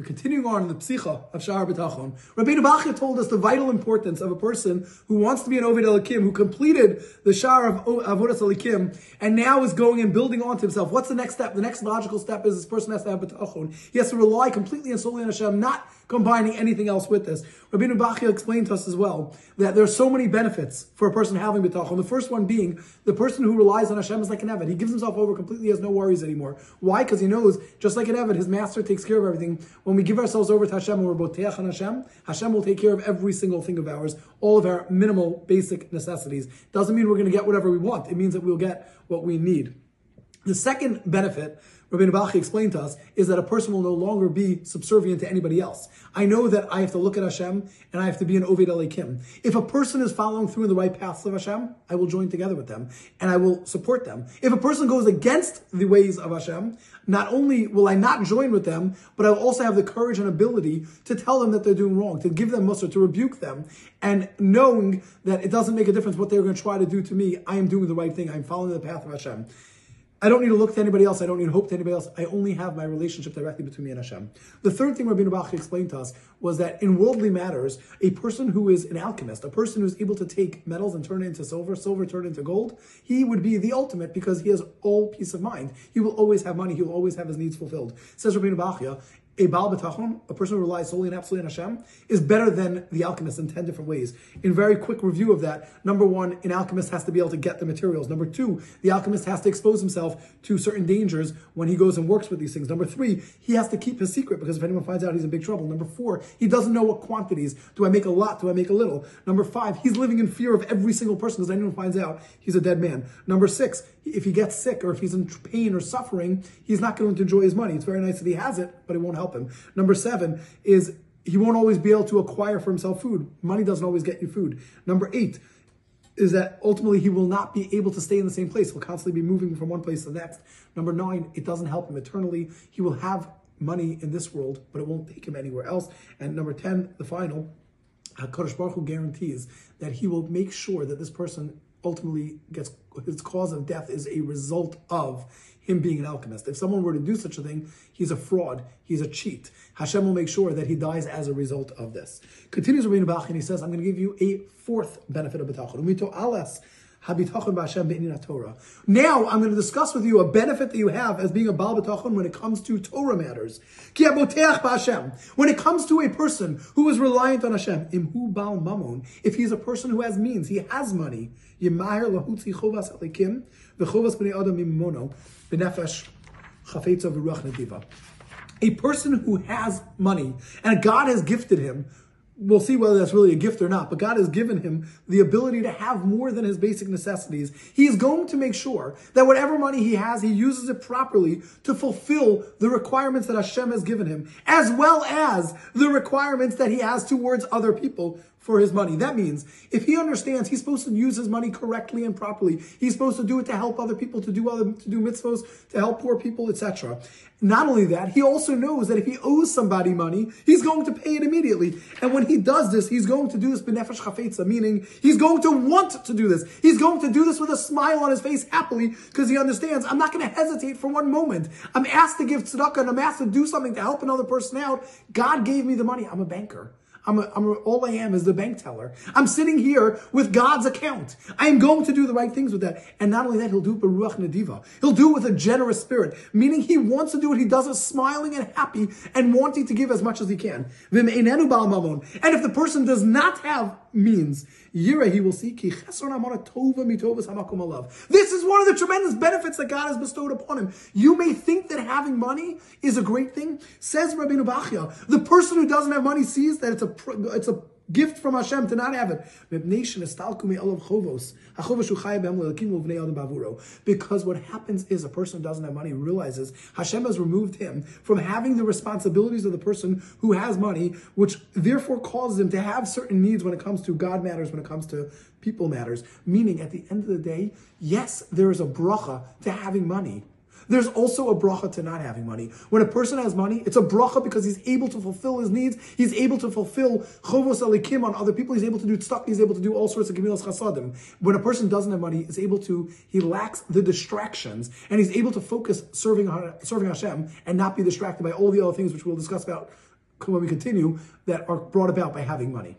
We're continuing on in the Psicha of Sha'ar B'tachon. Rabbeinu Bachya told us the vital importance of a person who wants to be an Ovid Elokim, who completed the Sha'ar of Avodas Elokim, and now is going and building onto himself. What's the next step? The next logical step is this person has to have B'tachon. He has to rely completely and solely on Hashem, not combining anything else with this. Rabbeinu Bachya explained to us as well that there are so many benefits for a person having B'tachon. The first one being the person who relies on Hashem is like an Evid. He gives himself over completely, has no worries anymore. Why? Because he knows, just like an Evid, his master takes care of everything. When we give ourselves over to Hashem we're boteach on Hashem, Hashem will take care of every single thing of ours, all of our minimal basic necessities. Doesn't mean we're going to get whatever we want. It means that we'll get what we need. The second benefit Rabbeinu Bachya explained to us is that a person will no longer be subservient to anybody else. I know that I have to look at Hashem and I have to be an Ovid Elokim. If a person is following through in the right paths of Hashem, I will join together with them and I will support them. If a person goes against the ways of Hashem, not only will I not join with them, but I will also have the courage and ability to tell them that they're doing wrong, to give them mussar, to rebuke them, and knowing that it doesn't make a difference what they're going to try to do to me, I am doing the right thing. I'm following the path of Hashem. I don't need to look to anybody else. I don't need to hope to anybody else. I only have my relationship directly between me and Hashem. The third thing Rabbi Bach explained to us was that in worldly matters, a person who is an alchemist, a person who's able to take metals and turn it into silver, silver turn into gold, he would be the ultimate because he has all peace of mind. He will always have money. He will always have his needs fulfilled. Says Rabbi Bachya, a Baal B'tachon, a person who relies solely and absolutely on Hashem, is better than the alchemist in 10 different ways. In very quick review of that, number one, an alchemist has to be able to get the materials. Number two, the alchemist has to expose himself to certain dangers when he goes and works with these things. Number three, he has to keep his secret because if anyone finds out, he's in big trouble. Number four, he doesn't know what quantities. Do I make a lot? Do I make a little? Number five, he's living in fear of every single person because anyone finds out, he's a dead man. Number six, if he gets sick or if he's in pain or suffering, he's not going to enjoy his money. It's very nice that he has it, but it won't help him. Number seven is he won't always be able to acquire for himself food. Money doesn't always get you food. Number eight is that ultimately he will not be able to stay in the same place. He'll constantly be moving from one place to the next. Number nine, it doesn't help him eternally. He will have money in this world, but it won't take him anywhere else. And number 10, the final, HaKadosh Baruch Hu guarantees that he will make sure that this person ultimately gets his cause of death is a result of him being an alchemist. If someone were to do such a thing, he's a fraud, he's a cheat. Hashem will make sure that he dies as a result of this. Continues Rabbeinu Bach and he says, I'm going to give you a fourth benefit of B'tachon. Alas now I'm going to discuss with you a benefit that you have as being a Baal B'tachon when it comes to Torah matters. When it comes to a person who is reliant on Hashem, imhu Baal Mamon, if he's a person who has means, he has money, lahutzi chovas alikim, v'chovas b'nei adam mimono, b'nefesh chafetza v'ruach nediva. A person who has money, and God has gifted him we'll see whether that's really a gift or not, but God has given him the ability to have more than his basic necessities. He's going to make sure that whatever money he has, he uses it properly to fulfill the requirements that Hashem has given him, as well as the requirements that he has towards other people for his money. That means if he understands he's supposed to use his money correctly and properly, he's supposed to do it to help other people, to do other to do mitzvos, to help poor people, etc. Not only that, he also knows that if he owes somebody money, he's going to pay it immediately. And when he does this, he's going to do this benefesh chafetza, meaning he's going to want to do this. He's going to do this with a smile on his face happily because he understands I'm not going to hesitate for one moment. I'm asked to give tzedakah and I'm asked to do something to help another person out. God gave me the money. I'm a banker. I'm, a, I'm a, all I am is the bank teller. I'm sitting here with God's account. I am going to do the right things with that. And not only that, he'll do it ruach nadiva. He'll do it with a generous spirit, meaning he wants to do it. He does it smiling and happy and wanting to give as much as he can. And if the person does not have means, Yira, he will see. This is one of the tremendous benefits that God has bestowed upon him. You may think that having money is a great thing. Says Rabbeinu Bachya, the person who doesn't have money sees that it's a it's a gift from Hashem to not have it. Because what happens is a person who doesn't have money realizes Hashem has removed him from having the responsibilities of the person who has money, which therefore causes him to have certain needs when it comes to God matters, when it comes to people matters. Meaning, at the end of the day, yes, there is a bracha to having money. There's also a bracha to not having money. When a person has money, it's a bracha because he's able to fulfill his needs. He's able to fulfill chovos alikim on other people. He's able to do stuff. He's able to do all sorts of gemilas chasadim. When a person doesn't have money, is able to, he lacks the distractions and he's able to focus serving, serving Hashem and not be distracted by all the other things which we'll discuss about when we continue that are brought about by having money.